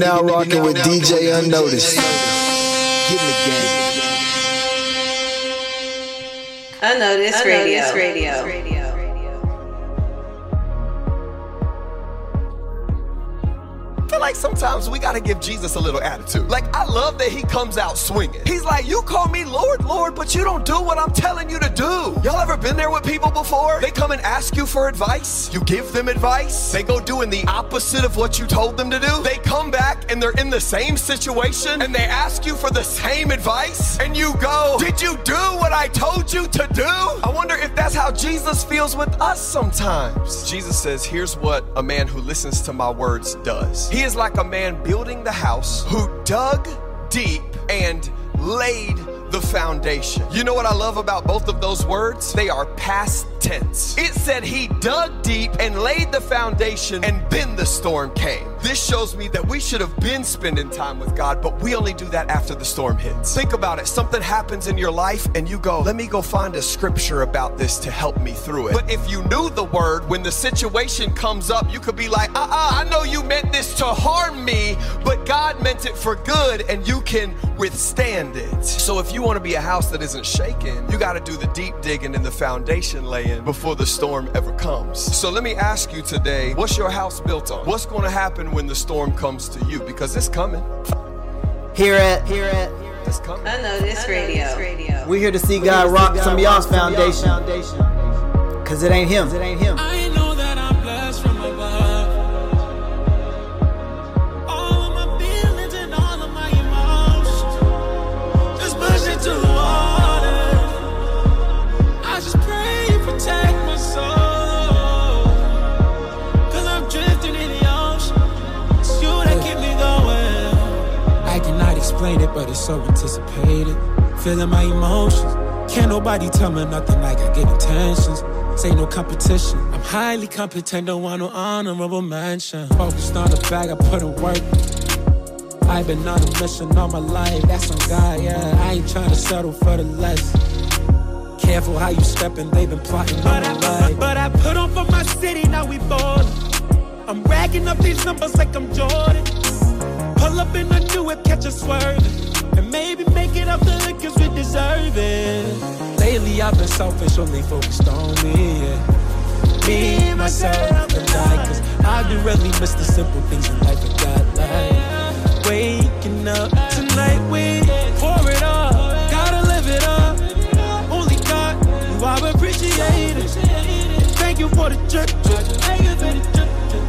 Now rocking with DJ Unnoticed. Get in the game. Unnoticed, Unnoticed Radio. Like sometimes we gotta give Jesus a little attitude. Like, I love that he comes out swinging. He's like, You call me Lord, Lord, but you don't do what I'm telling you to do. Y'all ever been there with people before? They come and ask you for advice. You give them advice. They go doing the opposite of what you told them to do. They come back and they're in the same situation and they ask you for the same advice. And you go, Did you do what I told you to do? I wonder if that's how Jesus feels with us sometimes. Jesus says, Here's what a man who listens to my words does. He is like a man building the house who dug deep and laid the foundation. You know what I love about both of those words? They are past tense. It said he dug deep and laid the foundation, and then the storm came. This shows me that we should have been spending time with God, but we only do that after the storm hits. Think about it. Something happens in your life, and you go, Let me go find a scripture about this to help me through it. But if you knew the word, when the situation comes up, you could be like, Uh uh, I know you meant this to harm me, but God meant it for good, and you can withstand it. So if you want to be a house that isn't shaken, you got to do the deep digging and the foundation laying before the storm ever comes. So let me ask you today, what's your house built on? What's going to happen when the storm comes to you? Because it's coming. Here at, here at, it's coming. Unnoticed Radio. Radio. We're here to see God rock some of y'all's foundation. Cause it ain't him. It ain't him. Explain it, but it's so anticipated. Feeling my emotions. Can't nobody tell me nothing like I get intentions. Say no competition. I'm highly competent, don't want no honorable mention. Focused on the bag, I put in work. I've been on a mission all my life, that's on God, yeah. I ain't trying to settle for the less. Careful how you stepping, they've been plotting but on my life. But I put on for my city, now we ballin'. I'm racking up these numbers like I'm Jordan. Pull up in a new whip, catch a swerving. And maybe make it up the hood cause we deserve it. Lately I've been selfish, only focused on me, yeah. Me, myself, and I. Cause I do really miss the simple things in life I got like waking up tonight we pour it up. Gotta live it up. Only God, who I appreciate it. Thank you for the church.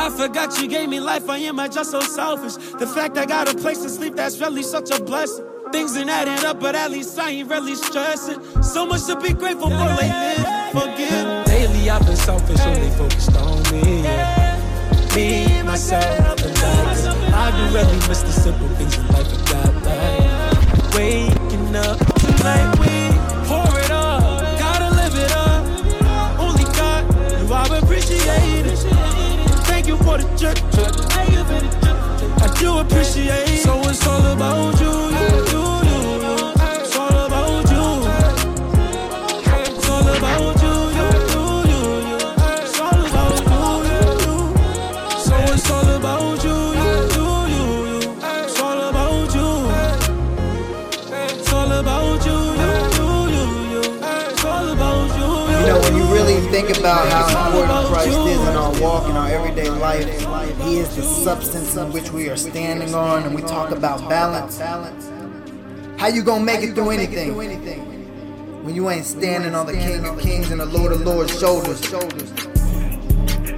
I forgot you gave me life, I am I just so selfish. The fact I got a place to sleep, that's really such a blessing. Things ain't adding up, but at least I ain't really stressing. So much to be grateful for lately. Forgive. Daily I've been selfish, only focused on me. Yeah. Me, myself, and I. I do really miss the simple things in life I got like waking up tonight. I do appreciate. So it's all about you, think about how important Christ is in our walk in our everyday life. He is the substance in which we are standing on, and we talk about balance. How you gonna make it through anything when you ain't standing on the King of Kings and the Lord of Lords' shoulders?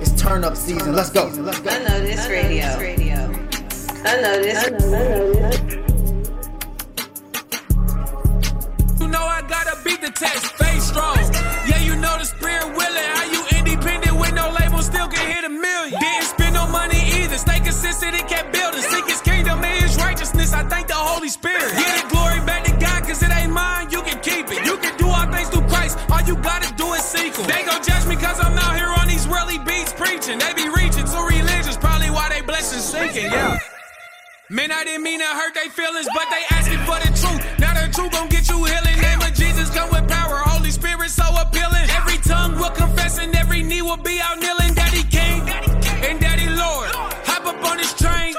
It's turn up season. Let's go. I know this radio. I know this. I know You I beat the test, face strong. Yeah, you know the spirit willing. How you independent with no label, still can hit a million. Didn't spend no money either. Stay consistent and kept building. Sick as Holy Spirit. Get the glory back to God, cause it ain't mine, you can keep it. You can do all things through Christ, all you gotta do is seek him. They gon' judge me cause I'm out here on these really beats preaching. They be reaching to religions, probably why they blessings sinking, yeah. Man, I didn't mean to hurt their feelings, but they asking for the truth. Now the truth gon' get you healing. Name of Jesus come with power. Holy Spirit so appealing. Every tongue will confess and every knee will be out kneeling. Daddy King and Daddy Lord. Hop up on this train.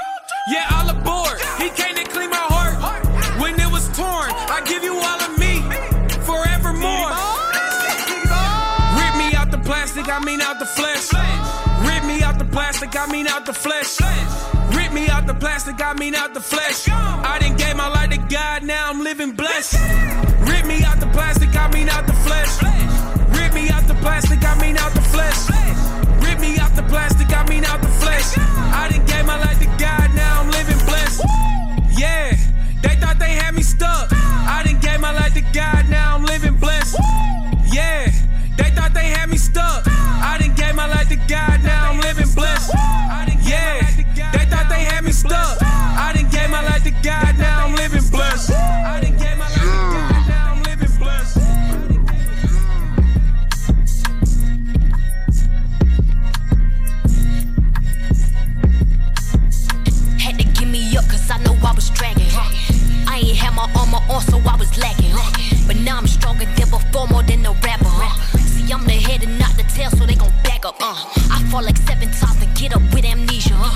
Yeah, all aboard. He came to clean my heart when it was torn. I give you all of me forevermore. Rip me out the plastic, I mean out the flesh. Rip me out the plastic, I mean out the flesh. Rip me out the plastic, I mean out the flesh. I didn't gave my life to God, now I'm living blessed. Rip me out the plastic, I mean out the flesh. Rip me out the plastic, I mean out the flesh. Rip me out the plastic, I mean out the flesh. I didn't gave my life to God, now I'm living blessed. Yeah, they thought they had me stuck. I didn't gave my life to God, lacking. But now I'm stronger than before, more than a rapper. See, I'm the head and not the tail, so they gon' back up. Uh. I fall like seven times and get up with amnesia. Uh.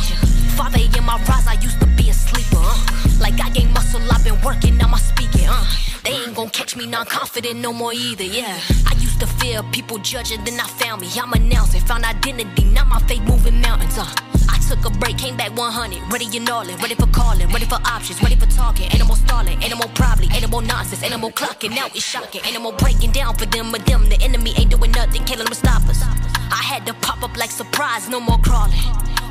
Father in my rise, I used to be a sleeper. Uh. Like I gained muscle, I've been working on my speaking. Uh. They ain't gon' catch me non-confident no more either, yeah. I used to fear people judging, then I found me. I'm announcing, found identity, now my faith moving mountains. Uh. Took a break, came back 100. Ready and all ready for calling, ready for options, ready for talking. More stalling, more probably, more nonsense, more clocking. Now it's shocking, more breaking down for them or them. The enemy ain't doing nothing, killing them stop us. I had to pop up like surprise, no more crawling.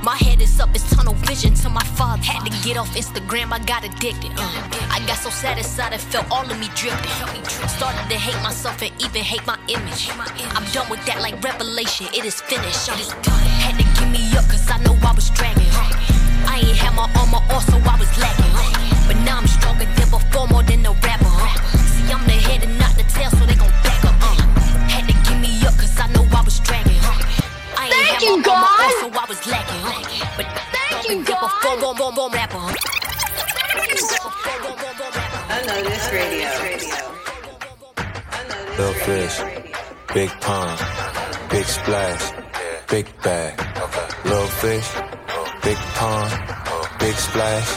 My head is up, it's tunnel vision to my father. Had to get off Instagram, I got addicted. Uh, I got so satisfied, I felt all of me drifting. Started to hate myself and even hate my image. I'm done with that like revelation, it is finished. I'm. Had to give me up, cause I know I was dragging. I ain't had my armor on, so I was lacking. But now I'm stronger than before, more than a rapper. I ain't Thank had you, my armor on, God. so I was lacking. But Thank you, before, God. Unnoticed Radio. Little fish, big pond, big splash, big bag. Little fish, big pond, big splash,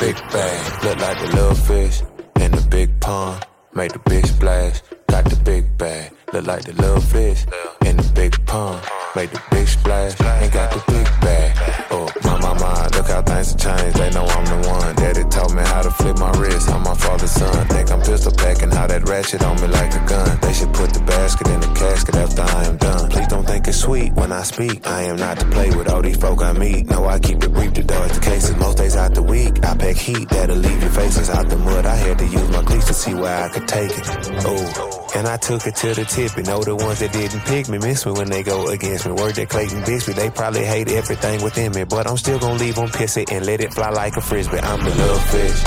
big bag. Look like the little fish in the big pond, make the big splash. Got the big bag. Look like the little fish in the big pond, make the big splash. And got the big bag. Oh, my, my, my, look how things have changed. They know I'm the one. Daddy taught me how to flip my wrist. I'm my father's son. Think I'm pistol packing, how that ratchet on me like a gun. They should put the basket in the casket after I am done. Please don't think it's sweet when I speak. I am not to play with all these folk I meet. No, I keep it brief to dodge the cases. Most days out the week, I pack heat that'll leave your faces out the mud. I had to use my cleats to see where I could take it. Oh, and I took it to the tip. You know the ones that didn't pick me miss me when they go against me. Word that Clayton Bigsby, they probably hate everything within me, but I'm still gonna leave them pissy and let it fly like a frisbee. I'm the little fish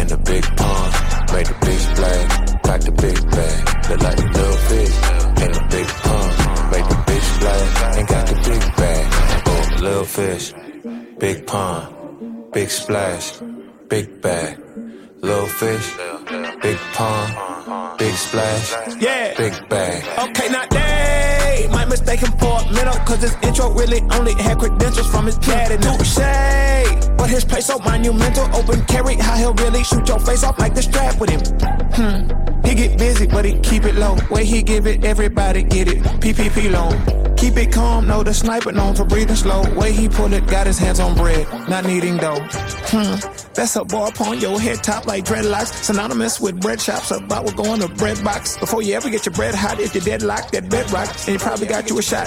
in the big pond, made the big splash, got the big bag, look like the little fish in the big pond, made the big splash and got the big bag. Oh, little fish, big pond, big splash, big bag, little fish, big pond, big splash, Yeah. big bag. Okay, now they might mistake him for a middle, cause his intro really only had credentials from his dad and touche. But his play so monumental, open carry, how he'll really shoot your face off like the strap with him. Hmm. He get busy, but he keep it low. Way he give it, everybody get it. PPP loan. Keep it calm, no the sniper known for breathing slow. Way he pull it, got his hands on bread, not needing dough. Hmm. That's a bar upon your head top like dreadlocks. Synonymous with bread shops about what going to bread box. Before you ever get your bread hot, if you're deadlocked, that bedrock, and you probably got you a shot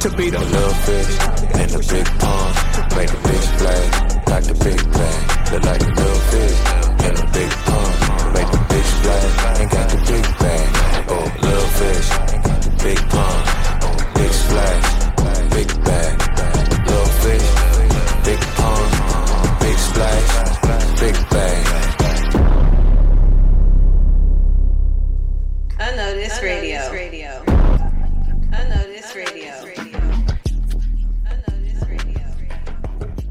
to beat him. little fish in the big pond, make the big splash, like the big bag. Look like the little fish in the big pond, bitch flat, and got the big bag. Oh, little fish, big pond, big splash, big bag. Little fish, big pond, big splash, big bag. Unnoticed Radio. Unnoticed radio.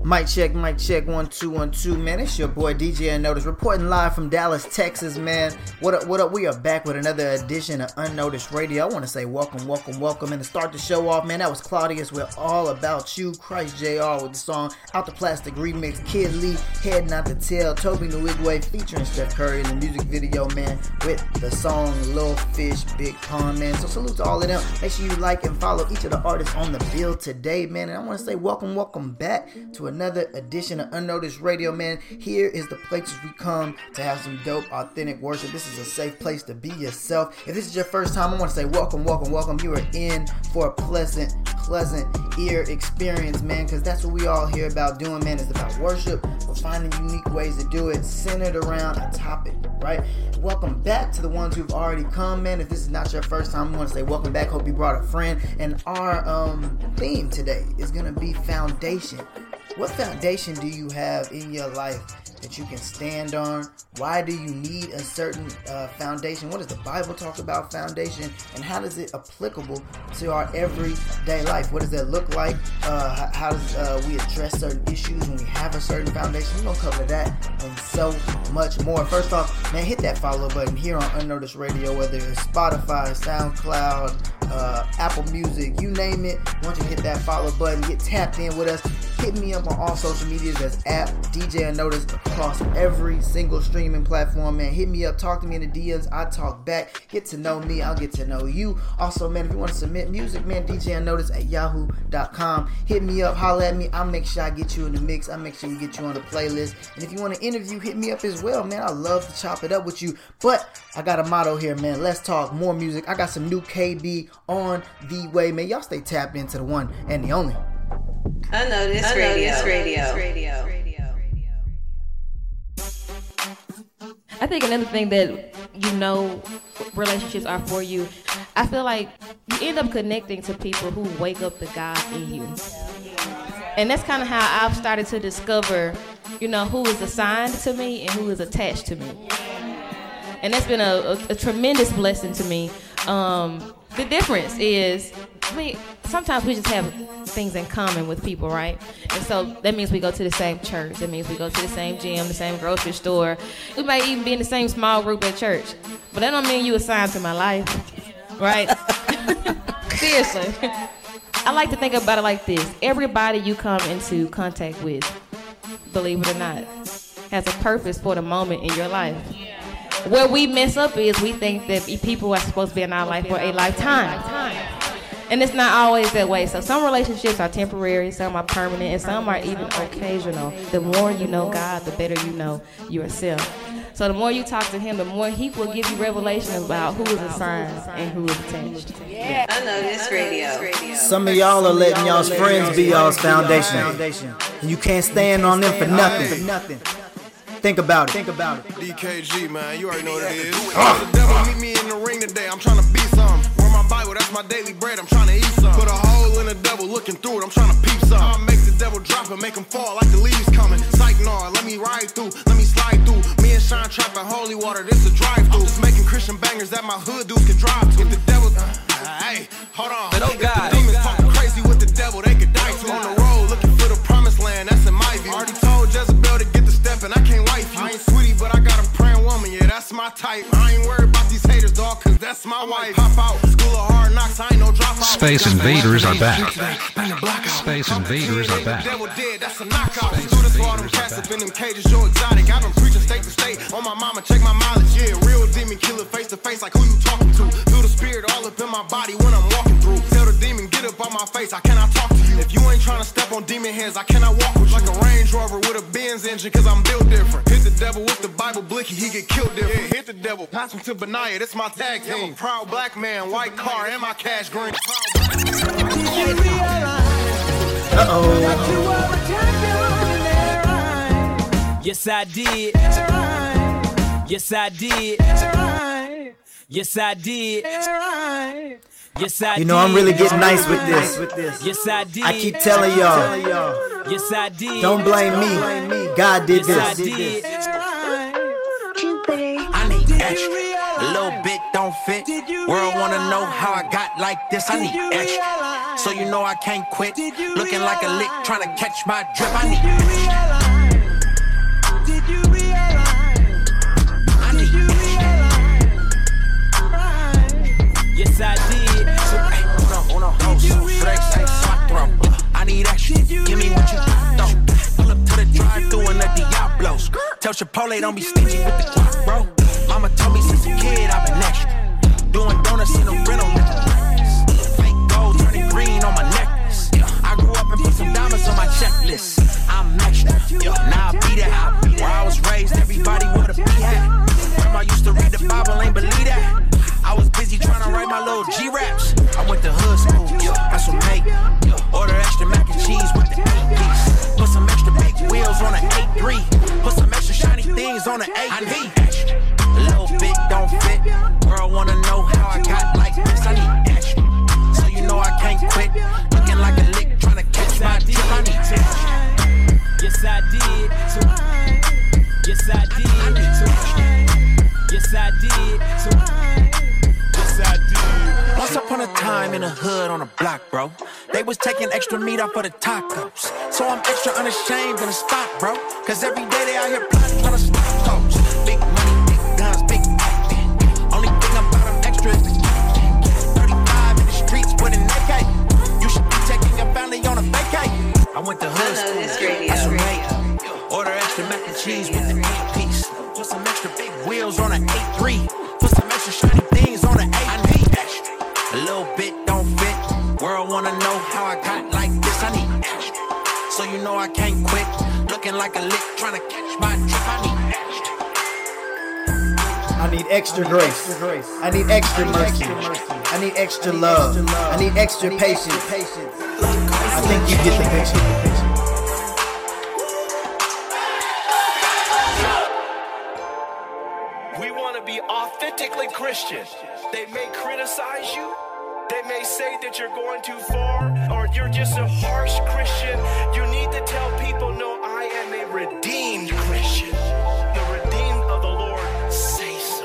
Mic check, mic check, one, two, one, two, man. It's your boy DJ Unnoticed, reporting live from Dallas, Texas, man. What up, what up? We are back with another edition of Unnoticed Radio. I want to say welcome, welcome, welcome. And to start the show off, man, that was Claudius with All About You, Christ JR with the song Out the Plastic Remix, Kiid Lee, Head Not to Tell, Tobe Nwigwe featuring Steph Curry in the music video, man, with the song Little Fish, Big Pond, man. So salute to all of them. Make sure you like and follow each of the artists on the bill today, man. And I want to say welcome, welcome back to another edition of Unnoticed Radio, man. Here is the places we come to have some dope, authentic worship. This is a safe place to be yourself. If this is your first time, I want to say welcome, welcome, welcome. You are in for a pleasant, pleasant ear experience, man, because that's what we all hear about doing, man. It's about worship, but finding unique ways to do it, centered around a topic, right? Welcome back to the ones who've already come, man. If this is not your first time, I want to say welcome back. Hope you brought a friend. And our um, theme today is going to be foundation. What foundation do you have in your life that you can stand on? Why do you need a certain uh, foundation? What does the Bible talk about foundation, and how is it applicable to our everyday life? What does that look like? Uh, how does uh, we address certain issues when we have a certain foundation? We're gonna cover that and so much more. First off, man, hit that follow button here on Unnoticed Radio, whether it's Spotify, SoundCloud, uh, Apple Music, you name it. Once you hit that follow button, get tapped in with us. Hit me up on all social medias. That's at DJ Unnoticed across every single streaming platform, man. Hit me up, talk to me in the DMs. I talk back. Get to know me. I'll get to know you. Also, man, if you want to submit music, man, DJ Unnoticed at yahoo.com. Hit me up, holla at me. I'll make sure I get you in the mix. I'll make sure we get you on the playlist. And if you want to interview, hit me up as well, man. I love to chop it up with you. But I got a motto here, man. Let's talk more music. I got some new KB on the way, May Y'all stay tapped into the one and the only. Unnoticed, Unnoticed Radio. Radio. I think another thing that you know relationships are for you, I feel like you end up connecting to people who wake up the God in you. And that's kind of how I've started to discover, you know, who is assigned to me and who is attached to me. And that's been a, a, a tremendous blessing to me. Um, the difference is, I mean, sometimes we just have things in common with people, right? And so that means we go to the same church. That means we go to the same gym, the same grocery store. We might even be in the same small group at church. But that don't mean you assigned to my life, right? Seriously. I like to think about it like this. Everybody you come into contact with, believe it or not, has a purpose for the moment in your life. Where we mess up is we think that people are supposed to be in our life for a lifetime. And it's not always that way. So some relationships are temporary, some are permanent, and some are even occasional. The more you know God, the better you know yourself. So the more you talk to Him, the more He will give you revelation about who is assigned and who is attached. Yeah. I know this Radio. Some of y'all are letting y'all's friends be y'all's foundation. And you can't stand on them for nothing. Think about it. Think about it. DKG, man, you already know what it is. the devil meet me in the ring today. I'm trying to be some. Where my Bible, that's my daily bread. I'm trying to eat some. Put a hole in the devil, looking through it. I'm trying to peep some. I make the devil drop and make him fall like the leaves coming. Psych, nah, let me ride through, let me slide through. Me and Shine trapping holy water, this a drive through. Just making Christian bangers that my hood dudes can drive to. If the devil, uh, hey, hold on. But oh If God. the demons talking crazy with the devil, they could die to. On the road, looking for the promised land, that's in my view. Already told Jezebel to get the step, and I can't wife you. I ain't sweetie, but I got a praying woman, yeah, that's my type. I ain't worried about these haters, dog, cause that's my wife. Pop out, school of hard knocks, I ain't no dropout. Space Invaders are back. Bang the blackout. Space Invaders are back. Devil dead, that's a knockout. Do this for them cats up in them cages, so exotic. I've been preaching state to state. On my mama, check my mileage. Yeah, real demon killer face to face, like who you talking to? Feel the spirit all up in my body when I'm walking through. Tell the demon, get up on my face, I cannot talk to you. If you ain't trying to step on demon hands, I cannot walk with you. Like a Range Rover with a Benz engine, cause I'm built different. Hit the devil with the Bible blicky, he get killed different. Yeah, hit the devil, pass him to Benaiah, that's my tag team. I'm a proud black man, white car, and my cash green. Uh oh. Yes, I did. Yes, I did. Yes, I did. Yes, I did. You know, I'm really getting nice with this. Yes, I did. I keep telling y'all, Yes, I did. don't blame me. God did Yes, I this. did. I need extra. A little bit don't fit. World wanna know how I got like this. I need extra. So you know I can't quit. Looking like a lick, trying to catch my drip. I need. Did you realize? Did Yes, I I. Give me what you got, though. Pull up to the drive-thru in the Diablos. Tell Chipotle don't be stingy with the clock, bro. Mama told me since a kid I've been extra. Doing donuts in the rental. Fake gold turning green on my necklace. I grew up and put some diamonds on my checklist. I'm extra. Now I beat it out. Where I was raised, everybody would have be at. Grandma used to read the Bible, ain't believe that. I was busy trying to write my little G raps. Shiny on the eight I need extra. A little bit don't fit. Girl wanna know how I got like this. I need extra. So you know I can't quit. Looking like a lick, trying to catch my dip. I need extra. Yes, I did. So, yes, I did. So, yes, I did. So, yes, I did. Once upon a time in the hood on a block, bro. They was taking extra meat off of the tacos. So I'm extra unashamed in the spot, bro. Cause every day they out here extra cheese with the eight piece. Put some extra big wheels on an 8-3. Put some extra shiny things on the 8 I. A little bit don't fit. World wanna know how I got like this. I need extra. So you know I can't quit. Looking like a lick, trying to catch my drip. I need extra. I need extra grace. I need extra mercy. I need extra love. I need extra patience. I think you get the picture. Christian. They may criticize you. They may say that you're going too far or you're just a harsh Christian. You need to tell people, no, I am a redeemed Christian. The redeemed of the Lord say so.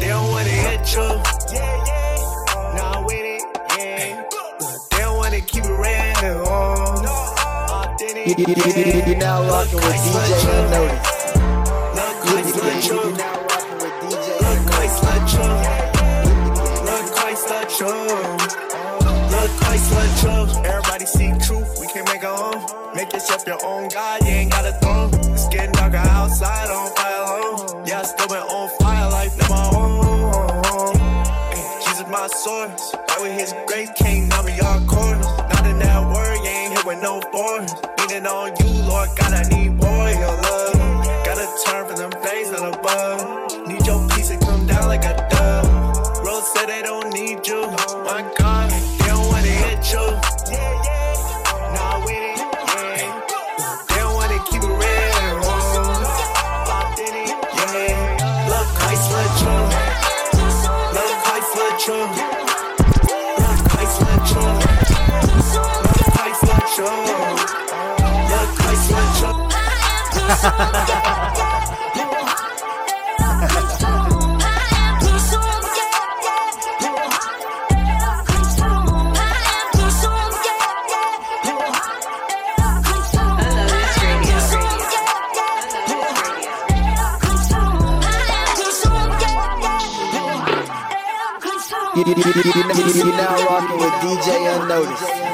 They don't wanna hit you. Yeah, yeah. Nah, with it, yeah. They don't wanna keep it real. Oh. You, you, you, you, are now rocking with DJ Unnoticed. Look, Look, Christ, let you. Everybody see truth, we can make our own. Make yourself your own God, you ain't got a throne. It's getting darker outside, on fire alone. Yeah, I still been on fire, life not my own. Jesus, my source. Right with his grace, can't numb me all corners. Not in that word, you ain't here with no force. Leaning on you, Lord God, I need You, you, you, you, you, you now rocking with DJ Unnoticed.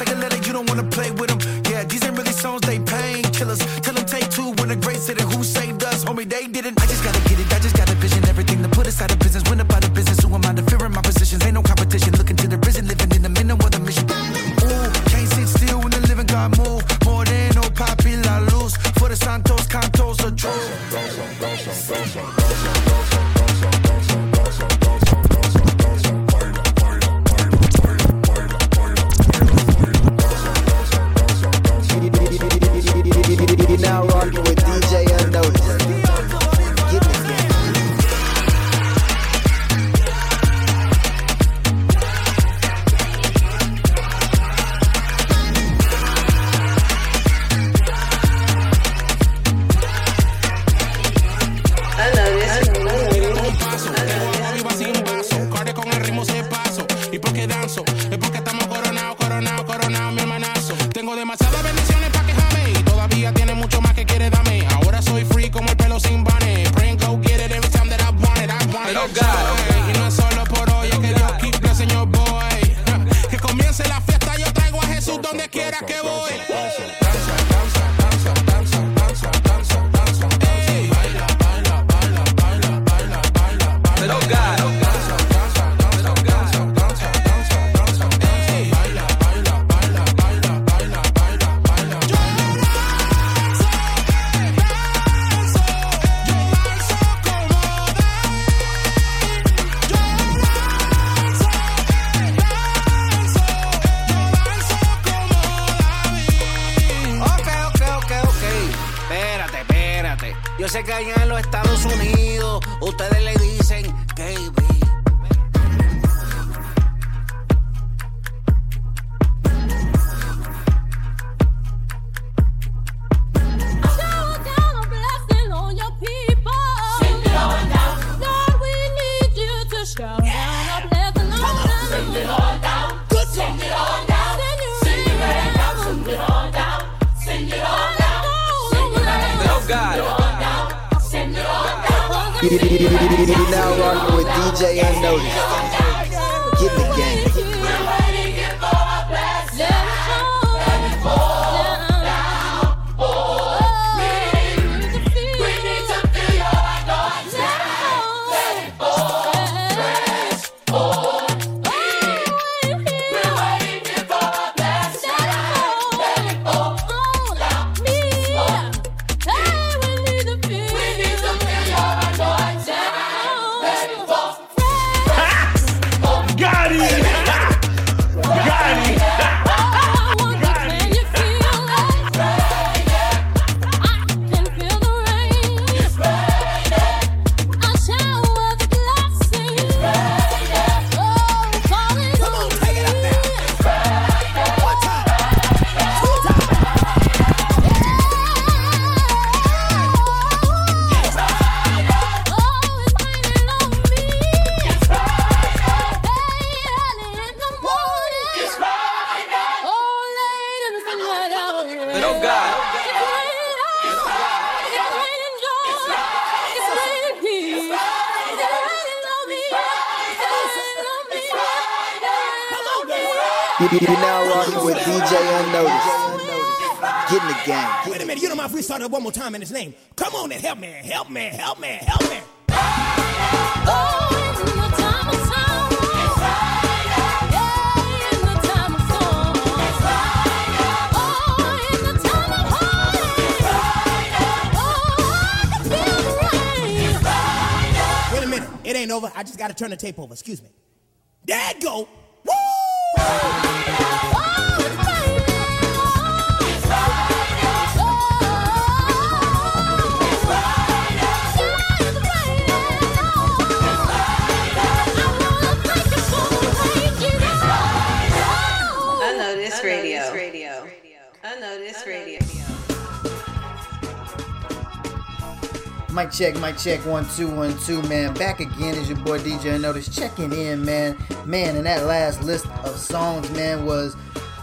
Like a letter, you don't wanna play with them. Yeah, these ain't really songs, they pain killers. Tell them take two when the great city who saved us. Homie, they didn't. I just gotta get it You now rocking with DJ Unnoticed. Get in the game. His name? Come on and help me, help me, help me, help me. Wait a minute, it ain't over. I just gotta turn the tape over. Excuse me. Unnoticed radio. Mic check, mic check, one, two, one, two, man. Back again is your boy DJ Notice checking in, man. Man, and that last list of songs, man, was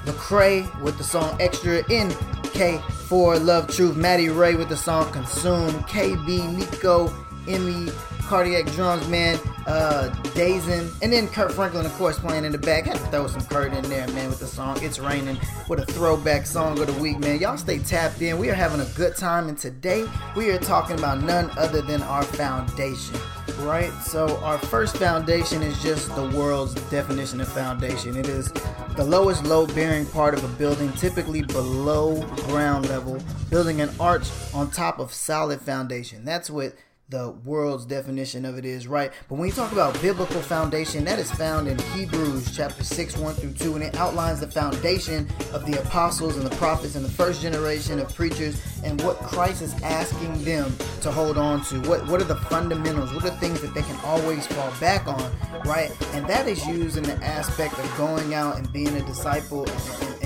Lecrae with the song Extra in K4 Love Truth, Maddie Rey with the song Consume, KB, Niko, Eme, Cardec Drums, man, uh, and then Kirk Franklin, of course, playing in the back. Had to throw some Kirk in there, man, with the song It's Raining, with a throwback song of the week, man. Y'all stay tapped in. We are having a good time, and today we are talking about none other than our foundation, right? So, our first foundation is just the world's definition of foundation. It is the lowest load bearing part of a building, typically below ground level, building an arch on top of solid foundation. That's what the world's definition of it is, right? But when you talk about biblical foundation, that is found in Hebrews chapter 6, 1 through 2, and it outlines the foundation of the apostles and the prophets and the first generation of preachers and what Christ is asking them to hold on to. What what are the fundamentals? What are the things that they can always fall back on, right? And that is used in the aspect of going out and being a disciple and, and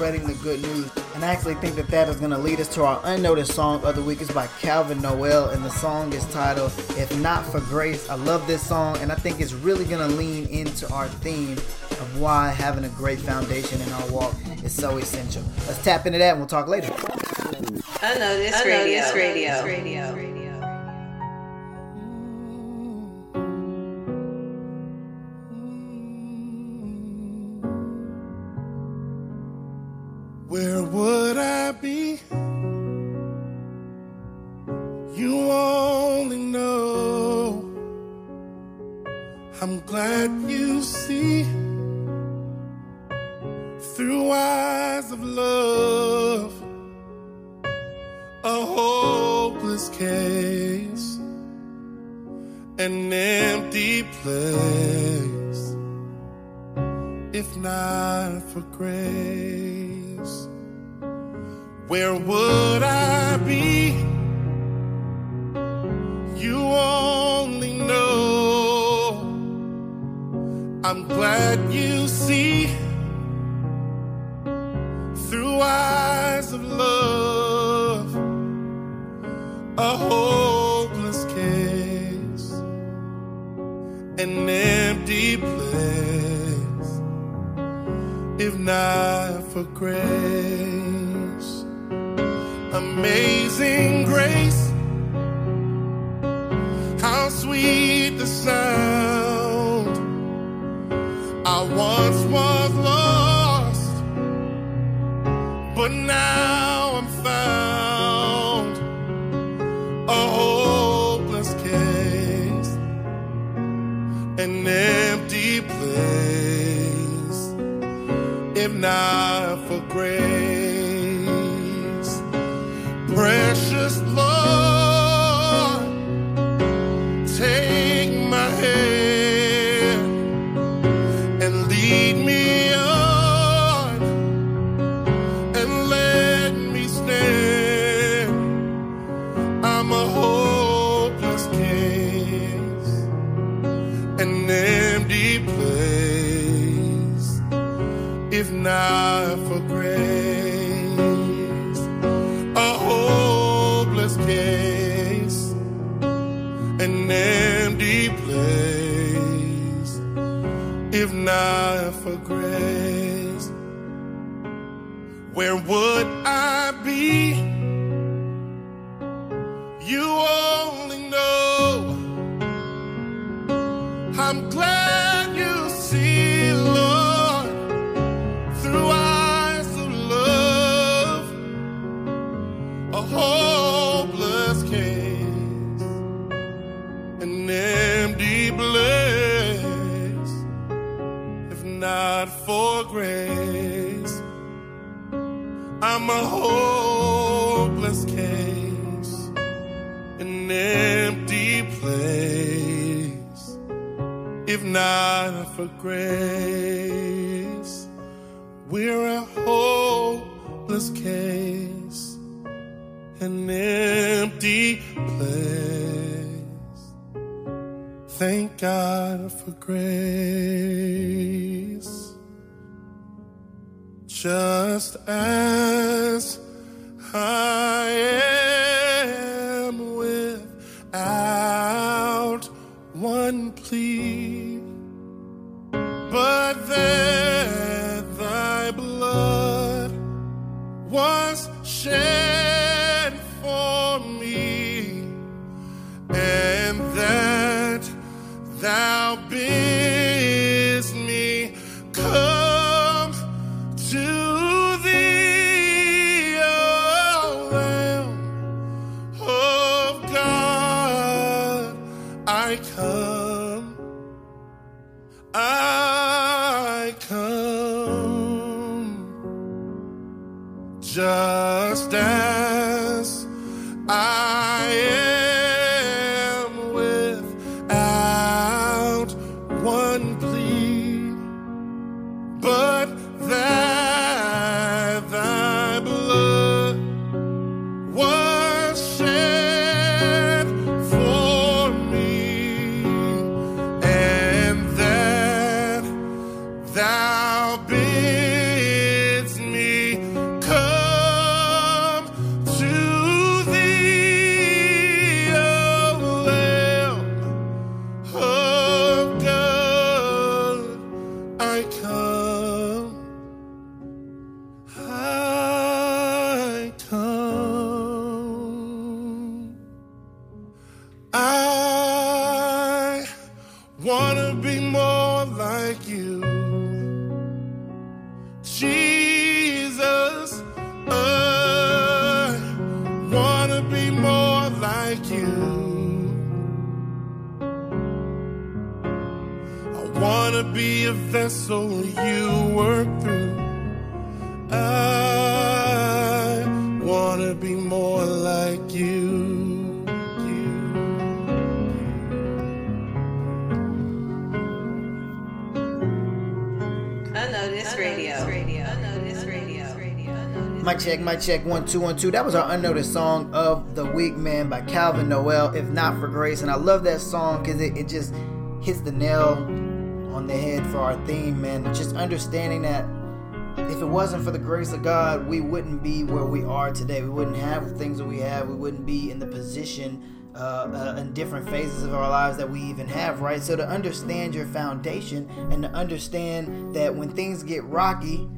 spreading the good news. And I actually think that that is going to lead us to our unnoticed song of the week. It's by Calvin Nowell, and the song is titled If Not for Grace. I love this song, and I think it's really going to lean into our theme of why having a great foundation in our walk is so essential. Let's tap into that, and we'll talk later. Unnoticed radio. radio. radio. Would I be? You only know. I'm glad you see through eyes of love a hopeless case, an empty place. If not for grace, where would I be? You only know. I'm glad you see through eyes of love a hopeless case, an empty place. If not for grace, amazing grace. How sweet the sound. I once was lost, but now I'm found. A hopeless case, an empty place. If not for grace, precious not for grace. Where would for grace. I'm a hopeless case, an empty place. If not for grace, we're a hopeless case, an empty place. Thank God for grace just as I am be a vessel you work through. I wanna be more like you. Unnoticed Radio. Unnoticed Radio. Mic check, my check, one, two, one, two. That was our unnoticed song of the week, man, by Calvin Nowell, If Not for Grace. And I love that song because it, it just hits the nail on the head for our theme, man. Just understanding that if it wasn't for the grace of God, we wouldn't be where we are today. We wouldn't have the things that we have. We wouldn't be in the position uh, uh, in different phases of our lives that we even have, right? So to understand your foundation and to understand that when things get rocky,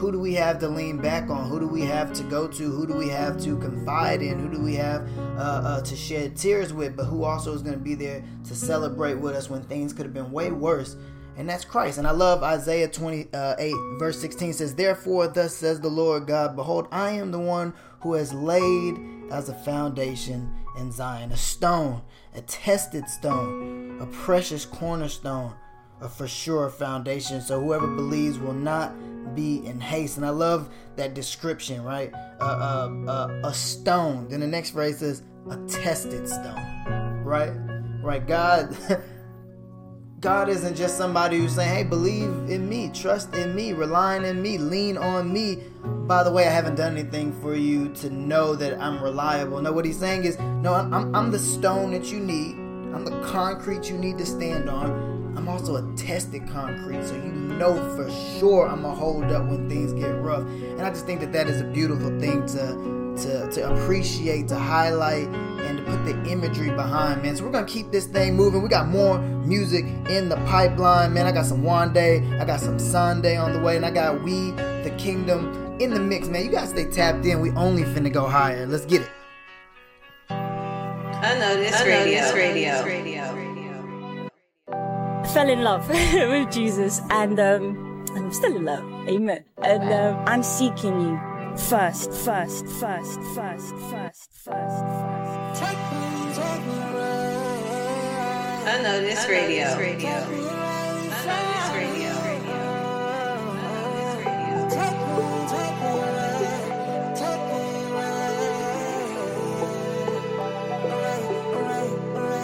who do we have to lean back on? Who do we have to go to? Who do we have to confide in? Who do we have uh, uh, to shed tears with? But who also is going to be there to celebrate with us when things could have been way worse? And that's Christ. And I love Isaiah 28, verse 16 says, Therefore, thus says the Lord God, Behold, I am the one who has laid as a foundation in Zion, a stone, a tested stone, a precious cornerstone, a for sure foundation. So whoever believes will not be in haste. And I love that description, right? Uh, uh, uh, a stone. Then the next phrase says a tested stone, right? Right? God. God isn't just somebody who's saying, hey, believe in me, trust in me, relying in me, lean on me. By the way, I haven't done anything for you to know that I'm reliable. No, what he's saying is, no, I'm, I'm, I'm the stone that you need, I'm the concrete you need to stand on. I'm also a tested concrete, so you know for sure I'm gonna hold up when things get rough. And I just think that that is a beautiful thing to to, to appreciate, to highlight, and to put the imagery behind, man. So we're gonna keep this thing moving. We got more music in the pipeline, man. I got some Wande, I got some Sondae on the way, and I got We the Kingdom in the mix, man. You gotta stay tapped in. We only finna go higher. Let's get it. Unnoticed Radio. Radio. Radio fell in love with Jesus and, um, I'm still in love. Amen. And um, I'm seeking you first, first, first, first, first, first, first. Take me, take me Unnoticed, Unnoticed Radio. Unnoticed Radio. Unnoticed Radio.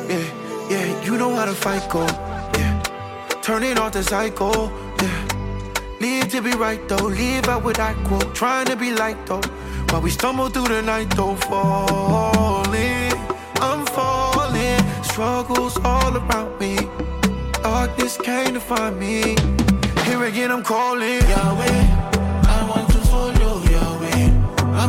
Yeah, yeah, you know how to fight, go. Turning off the cycle. Yeah. Need to be right though. Leave out with that quote. Trying to be light though. While we stumble through the night though. Falling. I'm falling. Struggles all around me. Darkness came to find me. Here again, I'm calling. Yahweh, I want to follow way. My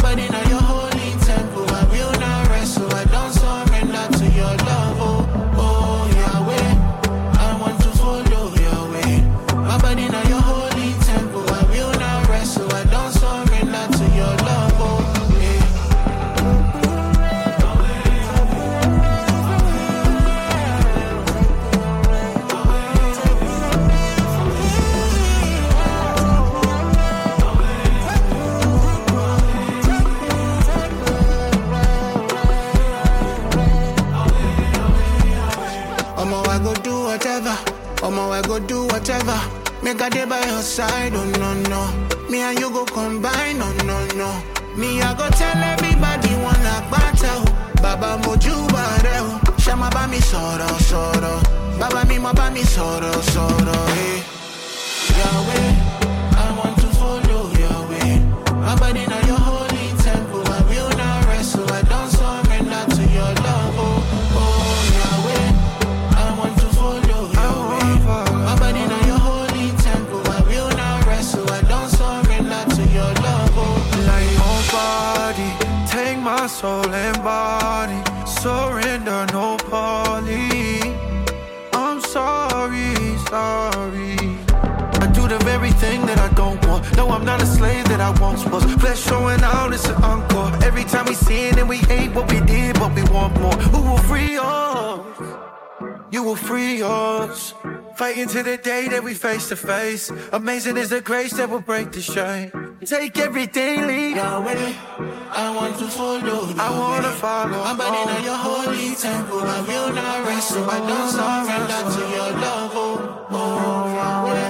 I go do whatever. Make a day by your side, oh no no. Me and you go combine, oh no no. Me, I go tell everybody wanna battle. Baba moju bareo. Shama ba mi soro soro. Baba mi mo ba mi soro soro. Eh. Yahweh, body. Surrender, no poly. I'm sorry, sorry. I do the very thing that I don't want. No, I'm not a slave that I once was. Flesh showing out, it's an encore. Every time we sin and we hate what we did, but we want more. Who will free us? You will free us. Fighting to the day that we face to face. Amazing is the grace that will break the shame. Take everything, leave. Yahweh, I want to follow. I wanna follow. My body now your holy temple. I will not rest, so I don't surrender to your love. Oh, oh Yahweh,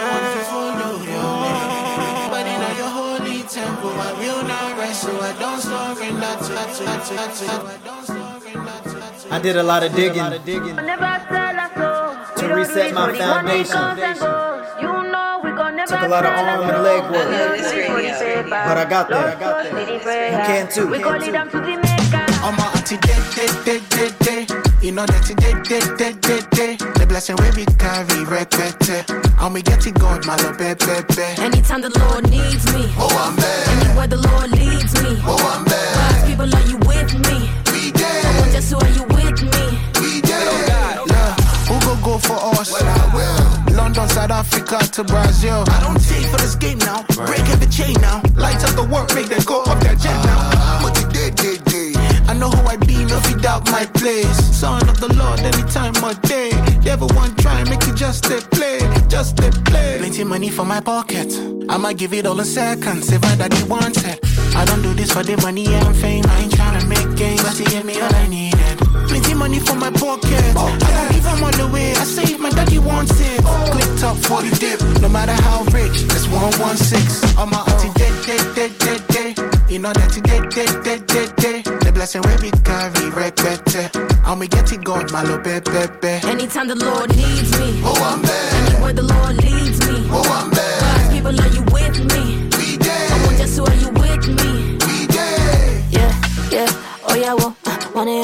I want to follow your way. My body now your holy temple. I will not rest, so I don't surrender to, oh, to, to, to, to, I to, to. I did a lot of digging to reset my foundation. Took a lot of arm and leg work, but I got there. You can too. I'm a anti dead, dead, dead, dead, dead. You know that it dead, dead, dead, dead, dead. The blessing where we carry, repete. And we get it God, my love, baby, baby. Anytime the Lord needs me, Oh, I'm bad. anywhere the Lord leads me, Oh, I'm bad. God's people, are you with me? We dead. Come on, just who are you with me? Go go for us? Well, I will. London, South Africa to Brazil. I don't take for this game now. Break every chain now. Light up the work, make them go up their jet now. But you dead, dead, dead. I know who I be, no feed out my place. Son of the Lord, anytime of day. You ever want try, make it just a play, just a play. Plenty money for my pocket. I'ma give it all in seconds if my daddy wants it. I don't do this for the money and fame. I ain't tryna make gains, but he gave me all I needed. Plenty money for my pocket. I don't give him all the way. I say my daddy wants it. Click top 40 dip. No matter how rich, it's 116. I'm a auntie dead, dead, dead, dead, dead. You know that you dead, dead, dead, dead, dead. The blessing we carry, repete. And we get it God, my little baby, baby. Anytime the Lord needs me, Oh, I'm bad. anywhere the Lord leads me, Oh, I'm bad.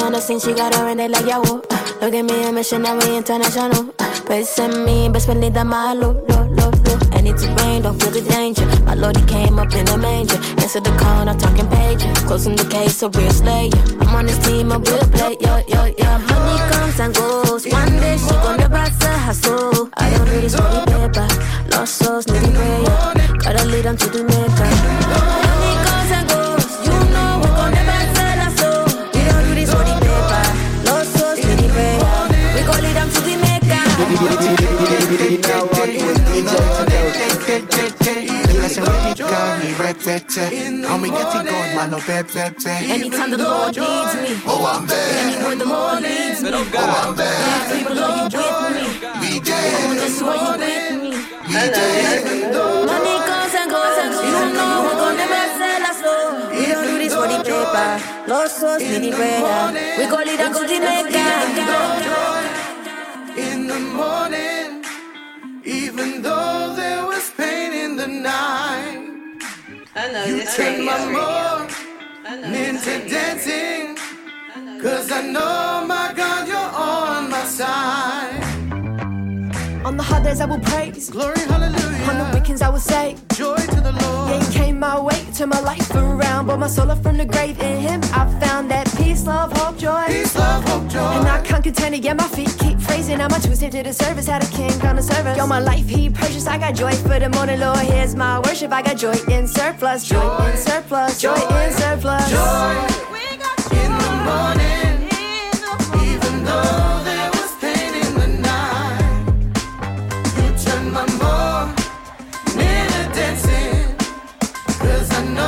Money on the scene, she got her in there like well, uh, Look at me, I'm missionary international. Uh, Praise me, best believe that my low, low, low, low. And it's a rain, don't feel the danger. My Lord, he came up in a manger. Answer the call, not talking pager. Closing the case, a real slayer. I'm on this team, a real play, yo, yo, yo. Money comes and goes. One day she gonna bust her hustle. I don't do this the paper. Lost souls, needing prayer. Gotta lead them to the maker. Anytime the Lord needs me, Oh, I'm bad. anywhere the Lord leads me, Oh, I'm are you with me? You me? And and you know we gon' never sell our soul. We don't do this for the paper. We lead them to the maker. even though there was pain in the night. You turned my morning into dancing. Cause I know, my God, you're on my side. On the hot days, I will praise. Glory, hallelujah. On the weekends, I would say, Joy to the Lord. Yeah, he came my way, turned my life around. Brought my soul up from the grave. In him, I found that peace, love, hope, joy. Peace, love, hope, joy. And I can't contend it, yeah, my feet keep phrasing. How much was tempted to service, had a king on the service. Yo, my life, he purchased. I got joy for the morning, Lord. Here's my worship. I got joy in surplus, joy, joy in surplus, joy, joy in surplus. Joy in the morning. I know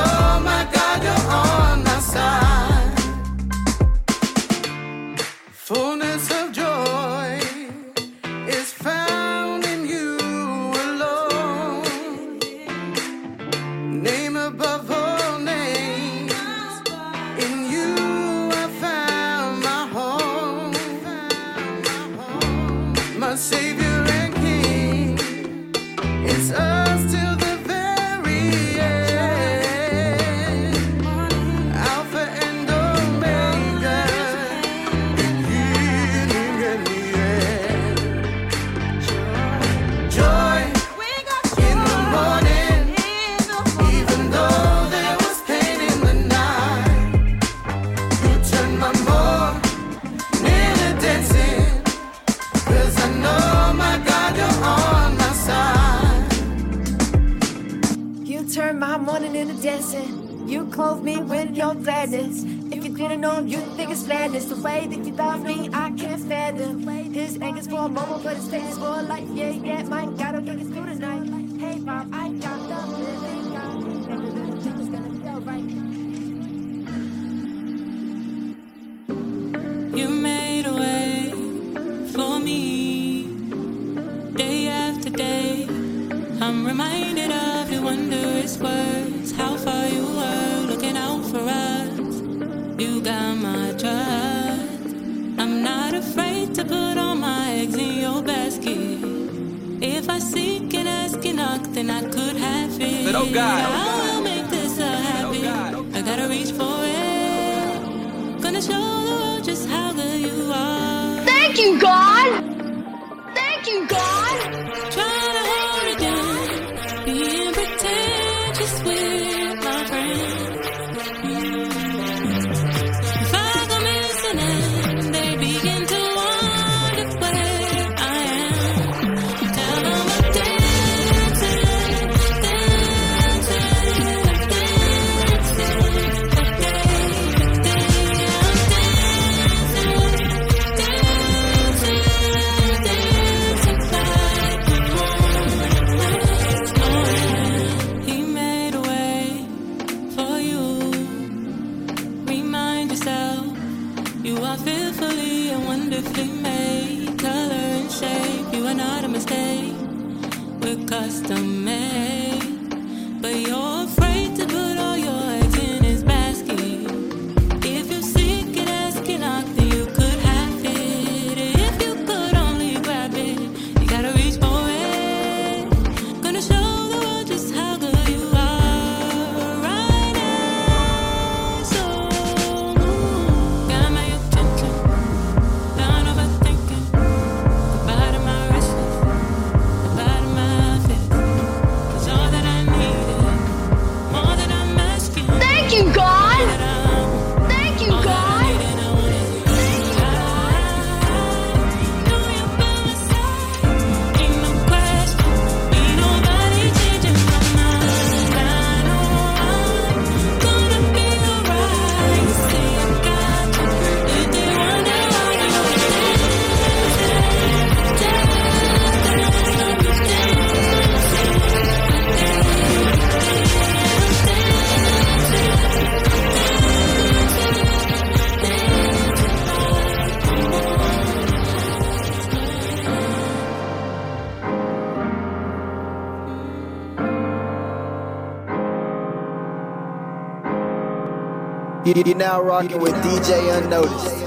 You're now rocking with DJ Unnoticed.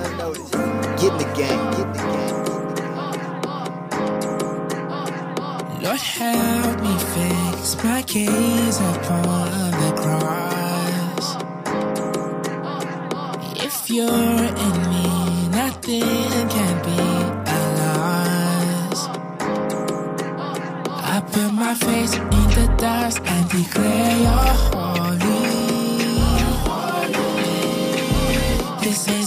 Get in the game. Get in the game. Lord, help me fix my case upon the cross. If you're in me, nothing can be a loss. I put my face in the dust and declare your heart. This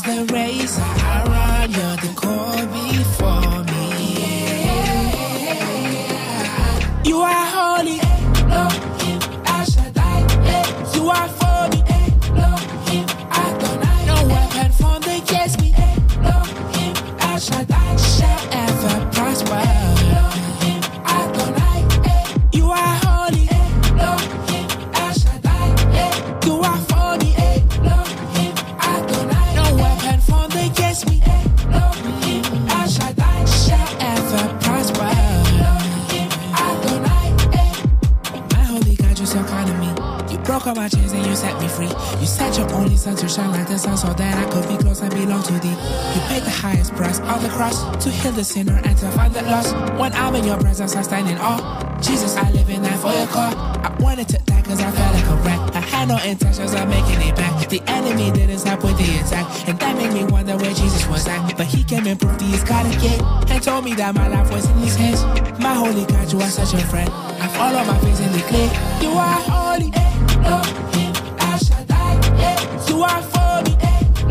your to shine like the sun so that I could be close and belong to thee. You paid the highest price on the cross to heal the sinner and to find the lost. When I'm in your presence, I stand in awe. Jesus, I live in that for your call. I wanted to die cause I felt like a wreck. I had no intentions of making it back. The enemy didn't stop with the attack. And that made me wonder where Jesus was at. But he came and proved he is God again. And told me that my life was in his hands. My holy God, you are such a friend. I follow my face and declare, You are holy. Elohim, El Are for me.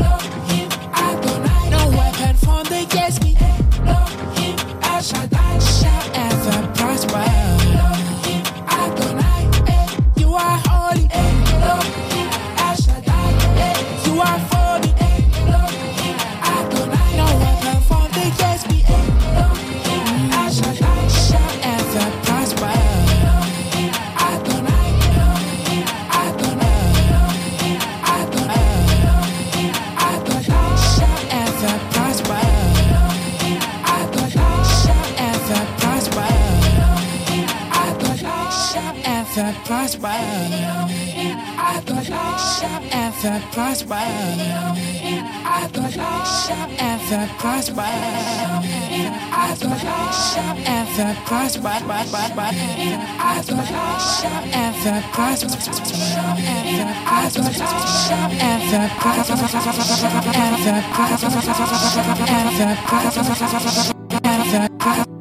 Elohim, Adonai. No weapon formed against me. Ever prosper. Elohim, Adonai shall ever prosper. Elohim, Adonai shall ever prosper. Elohim, Adonai shall ever prosper. Ever prosper. Shall ever prosper. Ever prosper. Ever prosper. Ever God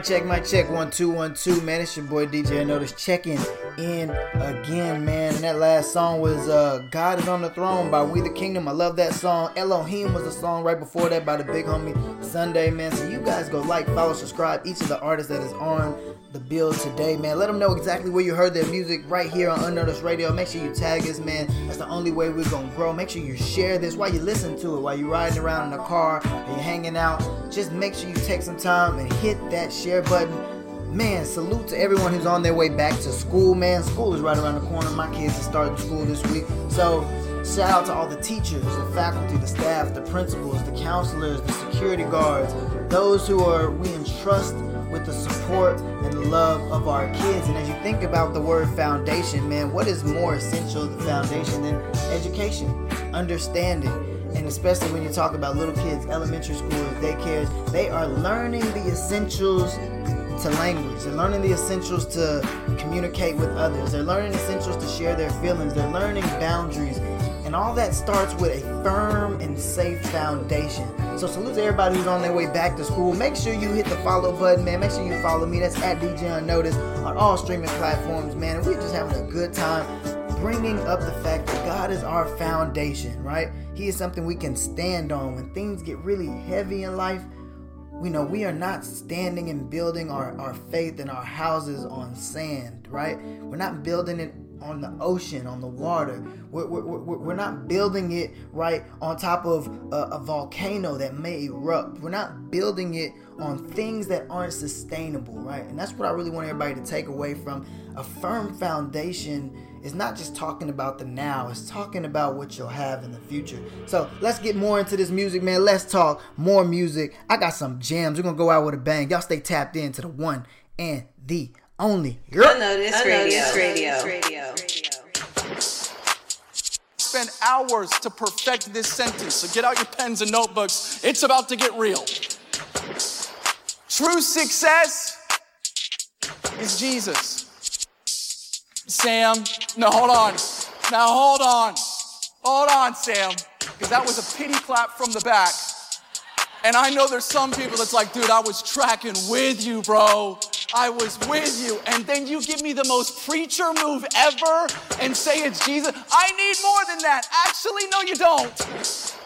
Mic check, mic check, one two one two. Man, it's your boy DJ Notice checking in again, man. And that last song was uh, "God Is on the Throne" by We the Kingdom. I love that song. Elohim was the song right before that by the big homie Sondae, man. So you guys go like, follow, subscribe each of the artists that is on the bill today, man. Let them know exactly where you heard their music right here on Unnoticed Radio. Make sure you tag us, man. That's the only way we're gonna grow. Make sure you share this while you listen to it, while you're riding around in the car or you're hanging out. Just make sure you take some time and hit that share button. Man, salute to everyone who's on their way back to school, man. School is right around the corner. My kids are starting school this week. So, shout out to all the teachers, the faculty, the staff, the principals, the counselors, the security guards, those who are we entrust with the support and love of our kids. And as you think about the word foundation, man, what is more essential the foundation than education, understanding? And especially when you talk about little kids, elementary schools, daycares, they are learning the essentials to language. They're learning the essentials to communicate with others. They're learning essentials to share their feelings. They're learning boundaries. And all that starts with a firm and safe foundation. So salute to everybody who's on their way back to school. Make sure you hit the follow button, man. Make sure you follow me. That's at DJ Unnoticed on all streaming platforms, man. And we're just having a good time bringing up the fact that God is our foundation, right? He is something we can stand on when things get really heavy in life. We know we are not standing and building our, our faith and our houses on sand, right? We're not building it on the ocean, on the water. We're, we're, we're, not building it right on top of a, a volcano that may erupt. We're not building it on things that aren't sustainable, right? And that's what I really want everybody to take away from a firm foundation is not just talking about the now, it's talking about what you'll have in the future. So let's get more into this music, man. Let's talk more music. I got some jams. We're gonna go out with a bang. Y'all stay tapped into the one and the only. Girl. Unnoticed Radio. Radio. Radio. Spend hours to perfect this sentence. So get out your pens and notebooks. It's about to get real. True success is Jesus. Sam, no, hold on. Now hold on. Hold on, Sam. Because that was a pity clap from the back. And I know there's some people that's like, dude, I was tracking with you, bro. I was with you. And then you give me the most preacher move ever and say it's Jesus. I need more than that. Actually, no, you don't.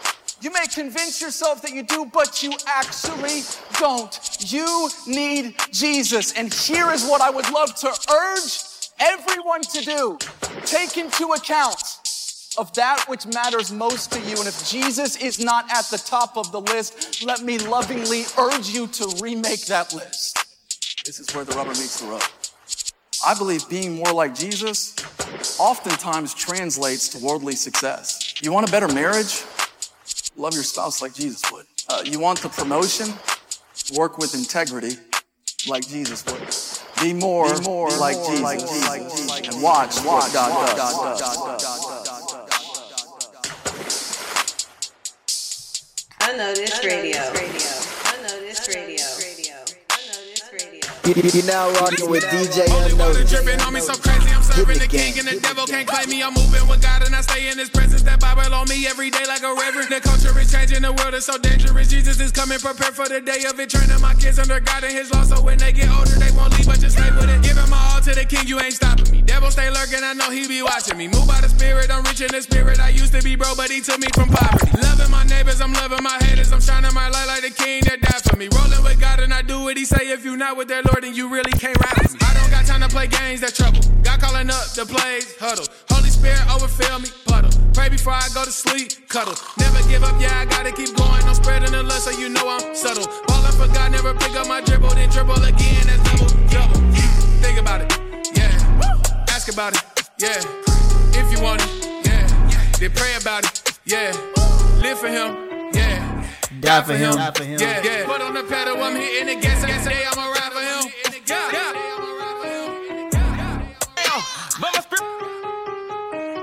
You may convince yourself that you do, but you actually don't. You need Jesus. And here is what I would love to urge everyone to do take into account of that which matters most to you. And if Jesus is not at the top of the list, let me lovingly urge you to remake that list. This is where the rubber meets the road. I believe being more like Jesus oftentimes translates to worldly success. You want a better marriage? Love your spouse like Jesus would. Uh, you want the promotion? Work with integrity like Jesus would. Be more, be more like, Jesus, like Jesus, and watch, watch what God, God, does. Unnoticed Radio. You're now rocking with DJ Unnoticed. Dripping on me so crazy, I'm serving the king and the devil can't claim me. I'm moving with God and I stay in his presence. That Bible on me every day like a reverend. The culture is changing, the world is so dangerous. Jesus is coming, prepare for the day of it. Training my kids under God and his law, so when they get older, they won't leave, but just stay with it. Giving my all to the king, you ain't stopping me. Devil stay lurking, I know he be watching me. Move by the spirit, I'm rich in the spirit. I used to be broke, but he took me from poverty. Loving my neighbors, I'm loving my haters. I'm shining my light like the king that died for me. Rolling with God and I do what he say. If you not with that you really can't rap with me. I don't got time to play games, that trouble. God calling up the plays, huddle. Holy Spirit overfill me, puddle. Pray before I go to sleep, cuddle. Never give up, yeah, I gotta keep going. I'm spreading the love so you know I'm subtle. Ballin' for God, never pick up my dribble, then dribble again, that's double, double. Think about it, yeah. Ask about it, yeah. If you want it, yeah. Then pray about it, yeah. Live for Him, yeah. Die for him. Yeah, yeah. Put on the pedal, I'm hitting the gas, gas today, I'ma ride for him. Yeah, yeah. But my spirit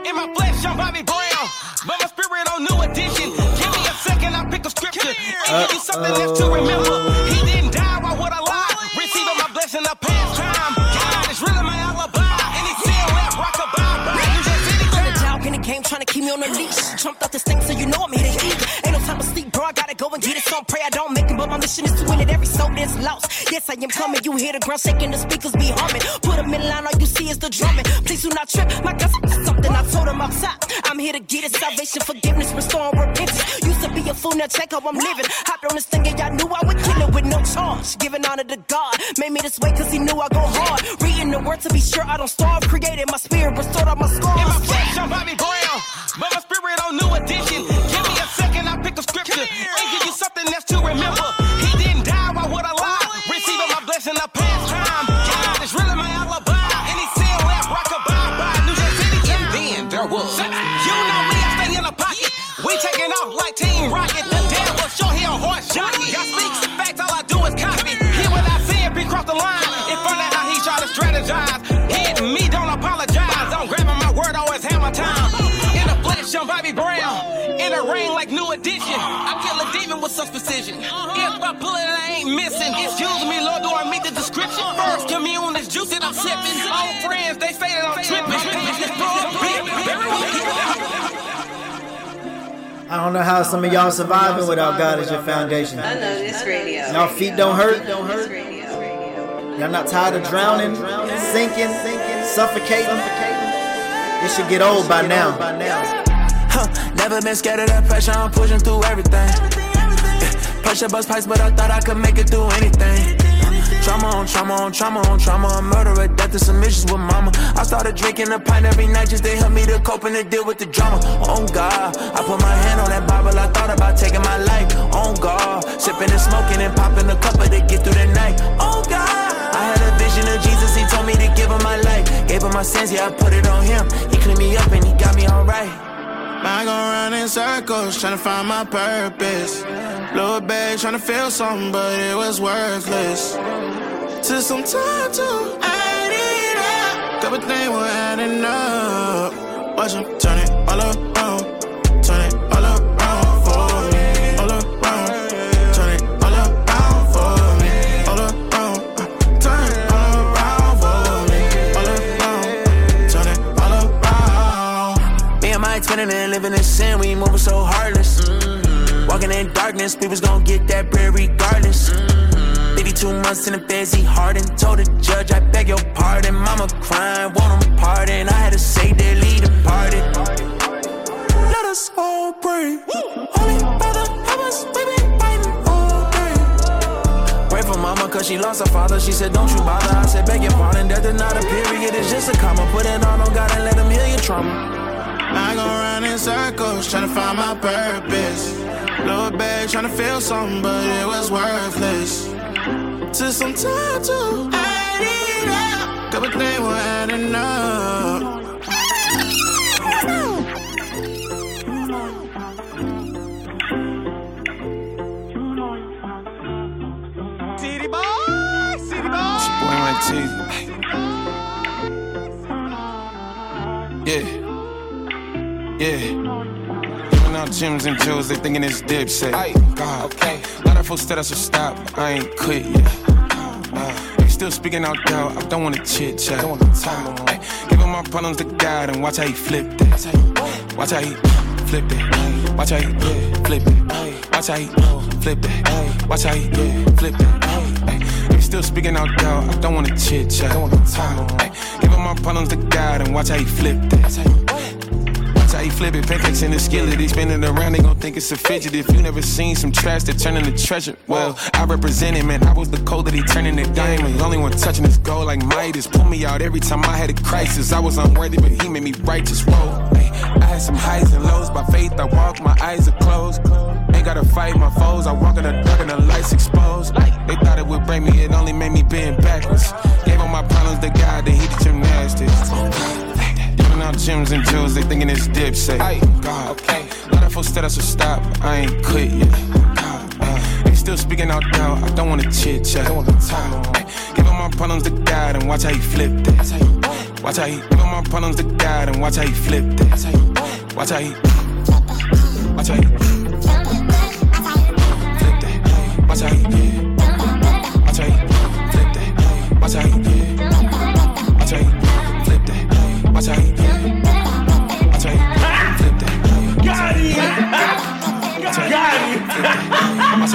in my flesh, I'm Bobby Brown. But my spirit on new edition. Give me a second, I pick a scripture. And give you something left to remember. He didn't die, why would I lie? Receiving my blessing of past time. God is really my alibi. And he still left rockabye. You just anything. From the dog in the game, trying to keep me on the leash. Jumped off this thing, so you know I'm here to eat. Ain't no time to sleep, bro. I gotta go and get it. Some pray I don't make it, but my mission is to win it. Every soul that's lost. Yes, I am coming. You hear the ground shaking, the speakers be humming. Put them in line, all you see is the drumming. Please do not trip. My God's something I told him outside. I'm here to get it. Salvation, forgiveness, restore, repentance. Used to be a fool, now check how I'm living. Hopped on this thing and y'all knew I would kill it with no charge. Giving honor to God. Made me this way cause he knew I go hard. Reading the word to be sure I don't starve. Created my spirit, restored all my scars. In my flesh, I'm Bobby Brown, but my spirit on new edition. Give me a second, I pick a scripture and give you something that's to remember. He didn't die, why would I lie? Receiving my blessing of past time. God is really my alibi, and he still left rockabye by New York City. And then there was, you know me, I stay in the pocket. We taking off like Team Rocket. The devil show he a horse jockey. I speak the facts, all I do is copy. Hear what I said, be cross the line. In front of how he try to strategize. Hit me, don't apologize. I'm grab my word, always hammer time. In the flesh, I'm Bobby Brown. In the rain, like new edition. I kill a demon with some precision. If I pull it, I ain't missing. Excuse me, Lord, do I meet the description? First commune is juice that I'm sipping. Old friends, they say that I'm tripping. I don't know how some of y'all surviving without God as your foundation. I know this radio. Y'all feet don't hurt. Don't hurt. Y'all not tired of drowning, sinking, suffocating. It should get old by now. Never been scared of that pressure, I'm pushing through everything. Yeah, pressure bust pipes, but I thought I could make it through anything. Trauma on trauma on trauma on trauma, a murderer, death and some issues with mama. I started drinking a pint every night just to help me to cope and to deal with the drama. On God, I put my hand on that Bible, I thought about taking my life. On God, sipping and smoking and popping a couple to get through the night. On God, I had a vision of Jesus, he told me to give him my life. Gave him my sins, yeah, I put it on him. He cleaned me up and he got me alright. I go around in circles trying to find my purpose. Little trying to feel something, but it was worthless. Took some time to add it up. Couple things were adding up. Watch 'em turn and living in sin, we moving so heartless. Walking in darkness, people's gonna get that bread regardless. 52 months in the feds, he hardened. Told the judge, I beg your pardon. Mama crying, want him pardon. I had to say lead departed. Let us all pray. Holy Father, help us, we been fighting all day. Pray for mama, cause she lost her father. She said, Don't you bother. I said, Beg your pardon. Death is not a period, it's just a comma. Put it on on God and let him heal your trauma. I go around in circles trying to find my purpose. Little bag trying to feel something, but it was worthless. Took some time to add it up. Couple things were adding up. City boy, city boy. Boy, my teeth. Yeah. Yeah. Giving out gems and jewels, they thinking it's dipset. Ay, God, okay. A lot of folks that I should stop, I ain't quit yet. Uh, they still speaking out doubt, I don't wanna chit chat. Don't wanna talk no more. Giving my problems to God and watch how he flip that. Watch how he flip it. Watch how he yeah, flip it. Watch how he flip it. Watch how he yeah, flip it. They still speaking out doubt, I don't wanna chit chat. Don't wanna talk no more. Giving my problems to God and watch how he flip that. How he flip it, pancakes in the skillet. He spin it around, they gon' think it's a fidget. If you never seen some trash that turn into treasure, well, I represent it, man. I was the cold that he turned into diamond. Only one touching his gold like Midas. Pull me out every time I had a crisis. I was unworthy, but he made me righteous. Whoa, ay, I had some highs and lows. By faith, I walk, my eyes are closed. Ain't gotta fight my foes. I walk in the dark and the lights exposed. They thought it would break me, it only made me bend backwards. Gave all my problems to God, then he did gymnastics. Giving out gems and jewels, they thinking it's dipset. Ay, God, okay. Lot of folks that I should stop, I ain't quit yet. God, uh, they still speaking out doubt, I don't wanna chit chat. Don't wanna talk no more. Giving my problems to God and watch how he flip that. Watch how he giving my problems to God and watch how he flip that. Watch how he Watch how he flip that. Watch how he yeah. Watch how he flip that. Watch how he yeah. Watch how he flip that. Watch how he You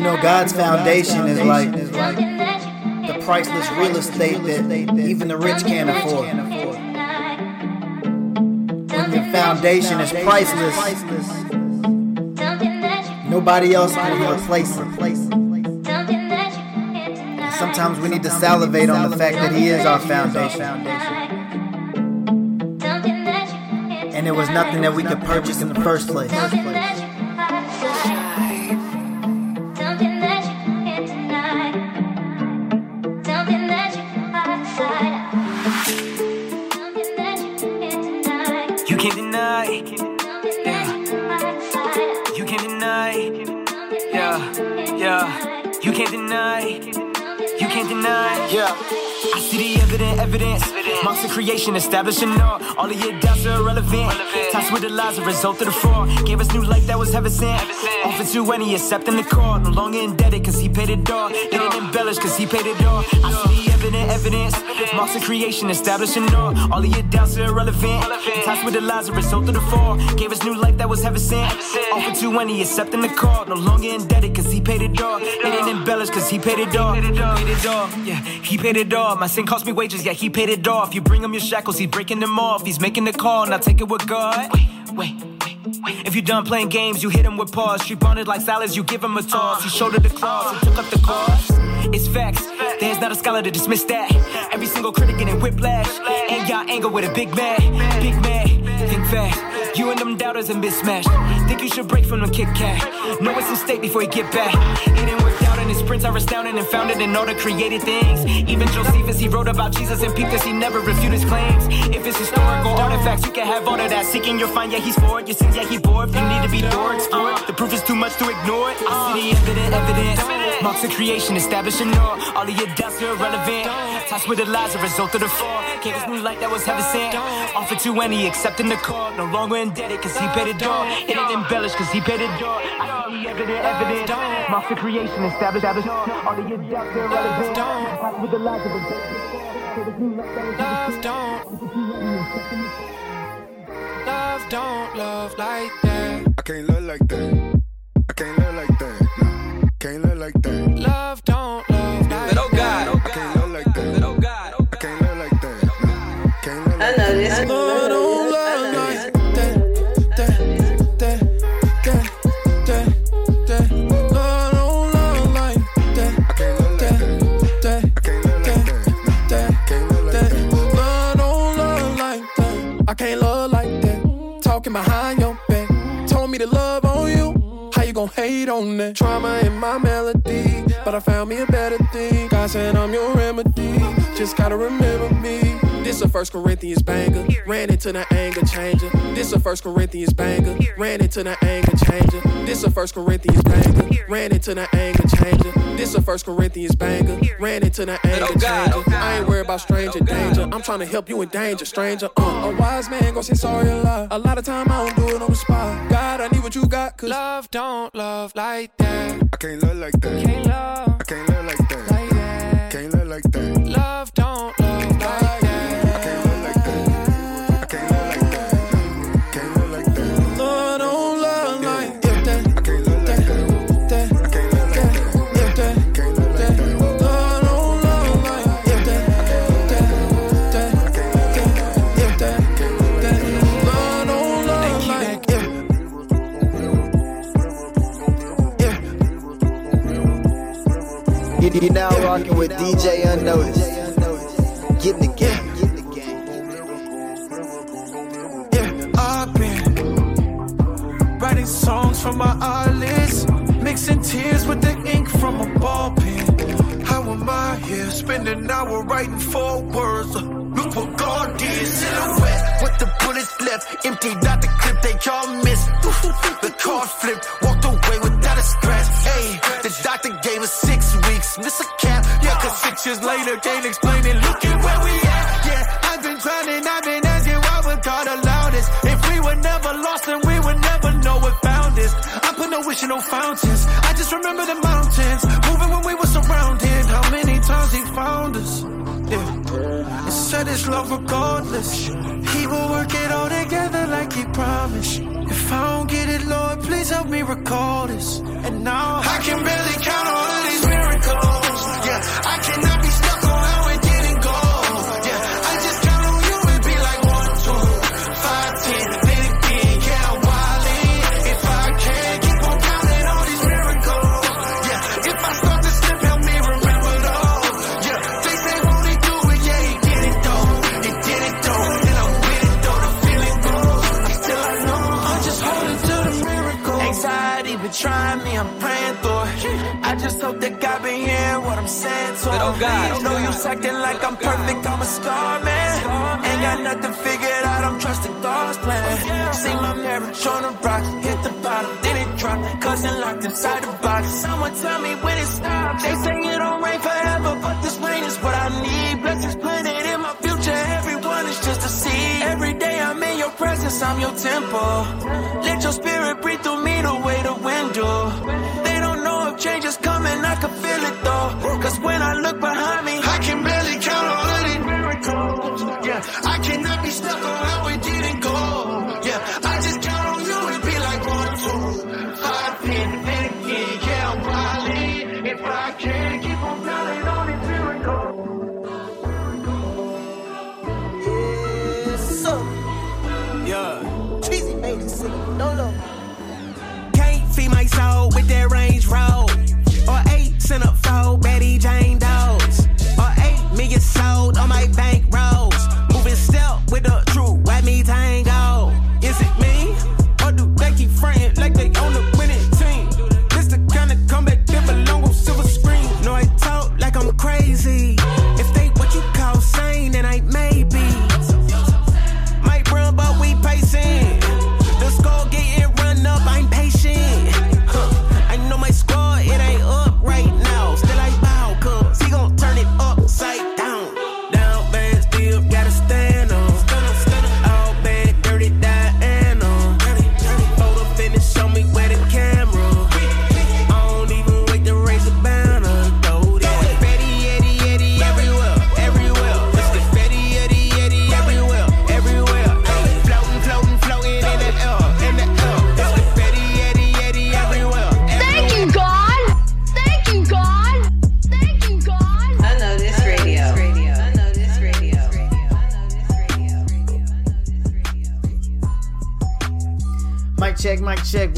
know God's foundation is like the priceless real estate that even the rich can't afford. When your foundation is priceless, nobody else can replace. And sometimes we need to salivate on the fact that He is our foundation. And it was nothing that we could purchase in the first place. Yeah. I see the evident evidence. Marks of creation establishing all. All of your doubts are irrelevant. Tossed with the lies, a result of the fall. Gave us new life that was heaven sent. To any, accepting the call. No longer indebted, cause he paid it all. Didn't embellish, cause he paid it all. I see evident evidence. Marks of creation establishing all. All of your doubts are irrelevant. Tossed with the lies, a result the fall. Gave us new life that was heaven sent. Offered to any, accepting the call. No longer indebted, cause he paid it all. Didn't embellish, cause he paid it all. Paid all. Yeah, he paid it all. My sin cost me wages, yeah, he paid it off. You bring him your shackles, he's breaking them off. He's making the call, now take it with God. Wait, wait. If you done playing games, you hit him with paws. Street bonded like salads, you give him a toss. He shouldered the claws and took up the cause. It's facts. There's not a scholar to dismiss that. Every single critic getting whiplash. Ain't got anger with a big man. Big man. Think fast. You and them doubters are mismatched. Think you should break from the Kit Kat. Know it's in state before you get back. It and his prints are astounding and founded in all the created things. Even Josephus, he wrote about Jesus and peeped this, he never refuted his claims. If it's historical artifacts, you can have all of that. Seeking your find, yeah, he's it. Your sins, yeah, he bored. You need to be door explore it. The proof is too much to ignore it. I see the evident evidence. Marks of creation establishing all. All of your doubts are irrelevant. Tossed with the lies, a result of the fall. Gave us new light that was heaven sent. Offered to any, accepting the call. No longer indebted, cause he paid it all. It didn't embellish, cause he paid it all. I see the evident evidence. Marks of creation established. All of your doubts are irrelevant. Tossed with the lies, a result of the fall. Gave us new light that was heaven sent. Love don't love like that. I can't love like that. I can't love like like that. On that? Trauma in my melody. But I found me a better thing. God said I'm your remedy. Just gotta remember me. This a First Corinthians banger. Ran into the anger changer. This a First Corinthians banger. Ran into the anger changer. This a First Corinthians banger. Ran into the anger changer. This a First Corinthians banger. Ran into the anger changer. I ain't worried about stranger danger. I'm trying to help you in danger, stranger. Uh, a wise man gon' say sorry a lot. A lot of time I don't do it on the spot. God, I need what you got, cause love don't love like that. I can't love like that. Can't love I can't love like that. like that. Can't love like that. Love don't love like that. You're now rocking with DJ Unnoticed. Get in the game. Yeah, I've been writing songs from my eyelids, mixing tears with the ink from a ball pen. How am I here? Spend an hour writing four words. Uh, Look what God did. Silhouette with the bullets left. Emptied out the clip they y'all missed. The car flipped. Weeks. A cap. Yeah, cause six years later can't explain it. Look at where we at. Yeah, I've been trying, I've been asking why would God allow this? If we were never lost, then we would never know what found us. I put no wish in no fountains. I just remember the mountains. Moving when we were surrounded. How many times he found us? Yeah. And said his love regardless. He will work it all together like he promised. If I don't get it, Lord, please help me recall this. And now I can barely count. I God. know you acting like I'm perfect, I'm a star man. Ain't got nothing figured out, I'm trusting God's plan. See my marriage on the rocks, hit the bottom, then it dropped. Cousin locked inside the box. Someone tell me when it stops. They say it don't rain forever, but this rain is what I need. Blessings planted in my future, everyone is just a seed. Every day I'm in your presence, I'm your temple. Let your spirit breathe through me the way the wind do. They don't know if change is coming, I can feel it that range road.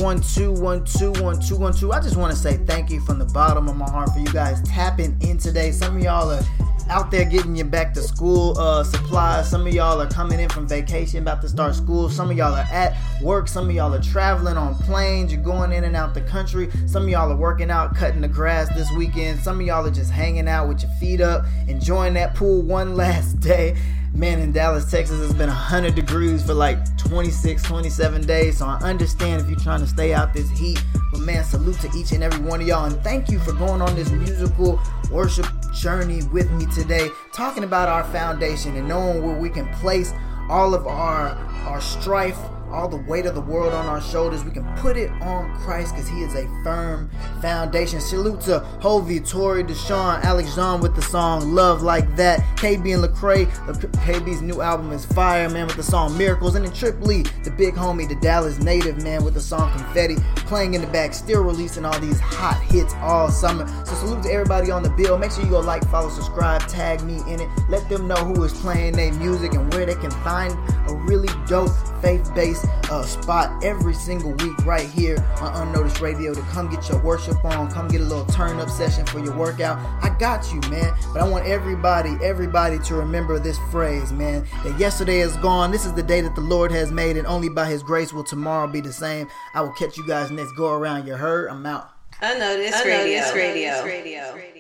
One, two, one, two, one, two, one, two. I just want to say thank you from the bottom of my heart for you guys tapping in today. Some of y'all are out there getting your back to school uh, supplies. Some of y'all are coming in from vacation, about to start school. Some of y'all are at work. Some of y'all are traveling on planes. You're going in and out the country. Some of y'all are working out, cutting the grass this weekend. Some of y'all are just hanging out with your feet up, enjoying that pool one last day. Man, in Dallas, Texas, it's been 100 degrees for like 26, 27 days. So I understand if you're trying to stay out this heat. But man, salute to each and every one of y'all. And thank you for going on this musical worship journey with me today, talking about our foundation and knowing where we can place all of our our strife, all the weight of the world on our shoulders. We can put it on Christ because He is a firm foundation. Salute to Hulvey, Torey, Deshaun, Alex Jean with the song Love Like That. KB and Lecrae, KB's new album is Fire, man, with the song Miracles. And then Trip Lee, the big homie, the Dallas native, man, with the song Confetti, playing in the back, still releasing all these hot hits all summer. So salute to everybody on the bill. Make sure you go like, follow, subscribe, tag me in it. Let them know who is playing their music and where they can find a really dope faith-based uh, spot every single week right here on Unnoticed Radio to come get your worship on, come get a little turn-up session for your workout. I got you, man. But I want everybody, everybody to remember this phrase, man. That yesterday is gone. This is the day that the Lord has made, and only by His grace will tomorrow be the same. I will catch you guys next go around. You heard? I'm out. Unnoticed radio. radio. Unnoticed radio.